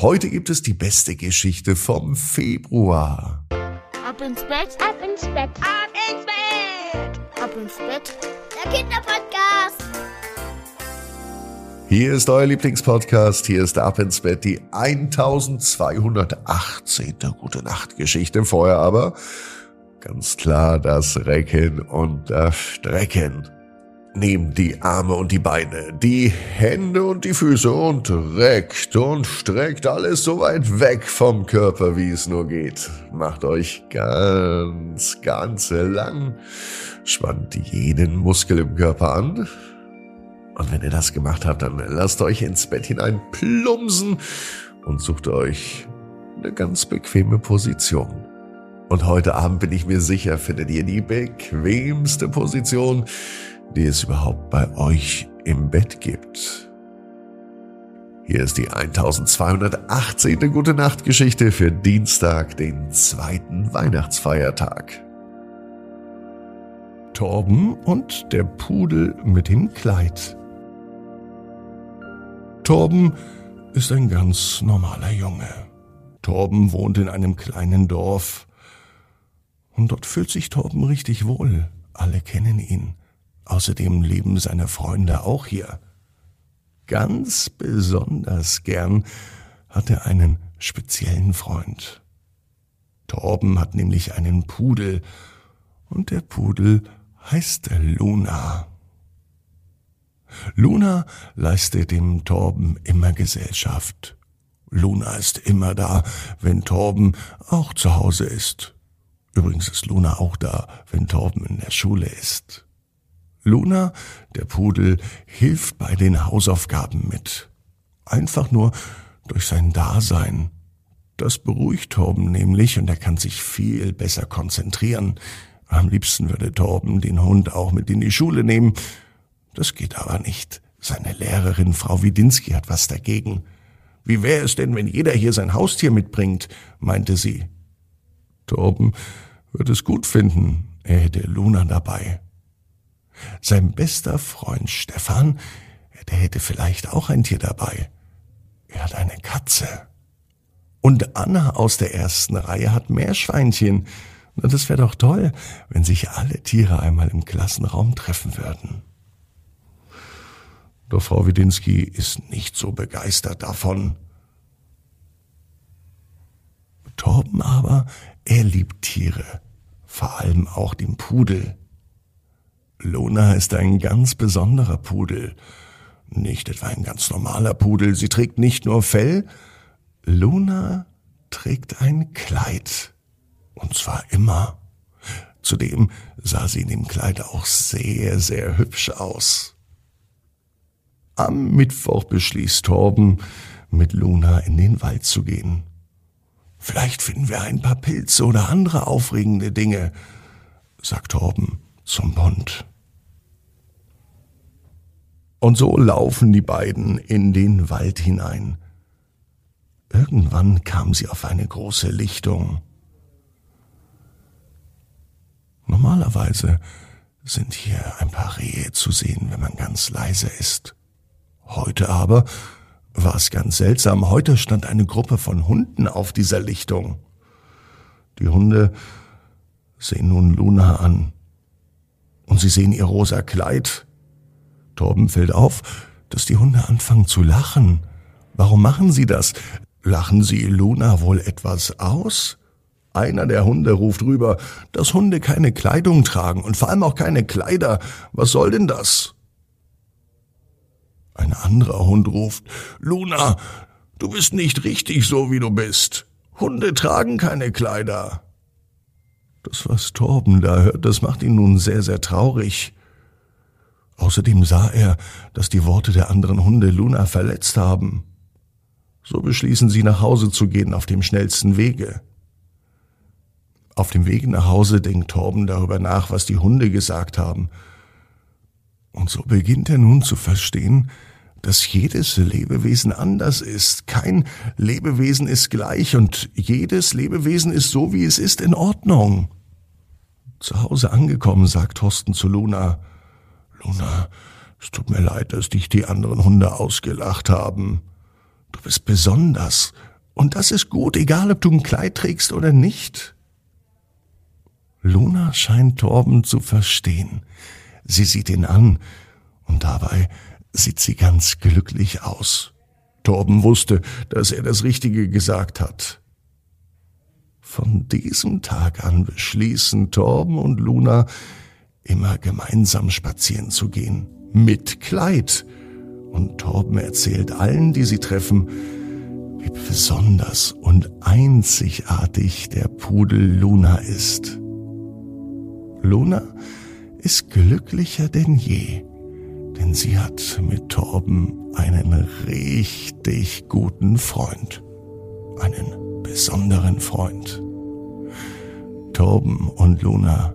Heute gibt es die beste Geschichte vom Februar. Ab ins Bett, ab ins Bett, ab ins Bett, ab ins Bett. Der Kinderpodcast. Hier ist euer Lieblingspodcast. Hier ist Ab ins Bett, die 1218. Gute Nacht Geschichte. Vorher aber ganz klar das Recken und das Strecken. Nehmt die Arme und die Beine, die Hände und die Füße und reckt und streckt alles so weit weg vom Körper, wie es nur geht. Macht euch ganz, ganz lang. Spannt jeden Muskel im Körper an. Und wenn ihr das gemacht habt, dann lasst euch ins Bett hinein plumsen und sucht euch eine ganz bequeme Position. Und heute Abend bin ich mir sicher, findet ihr die bequemste Position, die es überhaupt bei euch im Bett gibt. Hier ist die 1218. Gute Nacht Geschichte für Dienstag, den zweiten Weihnachtsfeiertag. Torben und der Pudel mit dem Kleid. Torben ist ein ganz normaler Junge. Torben wohnt in einem kleinen Dorf. Und dort fühlt sich Torben richtig wohl. Alle kennen ihn. Außerdem leben seine Freunde auch hier. Ganz besonders gern hat er einen speziellen Freund. Torben hat nämlich einen Pudel und der Pudel heißt Luna. Luna leistet dem Torben immer Gesellschaft. Luna ist immer da, wenn Torben auch zu Hause ist. Übrigens ist Luna auch da, wenn Torben in der Schule ist. Luna, der Pudel, hilft bei den Hausaufgaben mit. Einfach nur durch sein Dasein. Das beruhigt Torben nämlich und er kann sich viel besser konzentrieren. Am liebsten würde Torben den Hund auch mit in die Schule nehmen. Das geht aber nicht. Seine Lehrerin Frau Widinski hat was dagegen. Wie wäre es denn, wenn jeder hier sein Haustier mitbringt? meinte sie. Torben wird es gut finden, er hätte Luna dabei. Sein bester Freund Stefan, der hätte vielleicht auch ein Tier dabei. Er hat eine Katze. Und Anna aus der ersten Reihe hat Meerschweinchen. Und das wäre doch toll, wenn sich alle Tiere einmal im Klassenraum treffen würden. Doch Frau Widinski ist nicht so begeistert davon. Torben aber, er liebt Tiere, vor allem auch den Pudel. Luna ist ein ganz besonderer Pudel. Nicht etwa ein ganz normaler Pudel. Sie trägt nicht nur Fell. Luna trägt ein Kleid. Und zwar immer. Zudem sah sie in dem Kleid auch sehr, sehr hübsch aus. Am Mittwoch beschließt Torben, mit Luna in den Wald zu gehen. Vielleicht finden wir ein paar Pilze oder andere aufregende Dinge, sagt Torben zum Bund. Und so laufen die beiden in den Wald hinein. Irgendwann kam sie auf eine große Lichtung. Normalerweise sind hier ein paar Rehe zu sehen, wenn man ganz leise ist. Heute aber war es ganz seltsam. Heute stand eine Gruppe von Hunden auf dieser Lichtung. Die Hunde sehen nun Luna an. Und sie sehen ihr rosa Kleid. Torben fällt auf, dass die Hunde anfangen zu lachen. Warum machen sie das? Lachen sie Luna wohl etwas aus? Einer der Hunde ruft rüber, dass Hunde keine Kleidung tragen und vor allem auch keine Kleider. Was soll denn das? Ein anderer Hund ruft, Luna, du bist nicht richtig so, wie du bist. Hunde tragen keine Kleider. Das, was Torben da hört, das macht ihn nun sehr, sehr traurig. Außerdem sah er, dass die Worte der anderen Hunde Luna verletzt haben. So beschließen sie, nach Hause zu gehen auf dem schnellsten Wege. Auf dem Weg nach Hause denkt Torben darüber nach, was die Hunde gesagt haben. Und so beginnt er nun zu verstehen, dass jedes Lebewesen anders ist. Kein Lebewesen ist gleich und jedes Lebewesen ist so, wie es ist, in Ordnung. Zu Hause angekommen, sagt Thorsten zu Luna. Luna, es tut mir leid, dass dich die anderen Hunde ausgelacht haben. Du bist besonders Und das ist gut, egal ob du ein Kleid trägst oder nicht. Luna scheint Torben zu verstehen. Sie sieht ihn an und dabei sieht sie ganz glücklich aus. Torben wusste, dass er das Richtige gesagt hat. Von diesem Tag an beschließen Torben und Luna, immer gemeinsam spazieren zu gehen. Mit Kleid. Und Torben erzählt allen, die sie treffen, wie besonders und einzigartig der Pudel Luna ist. Luna ist glücklicher denn je, denn sie hat mit Torben einen richtig guten Freund, einen besonderen Freund. Torben und Luna,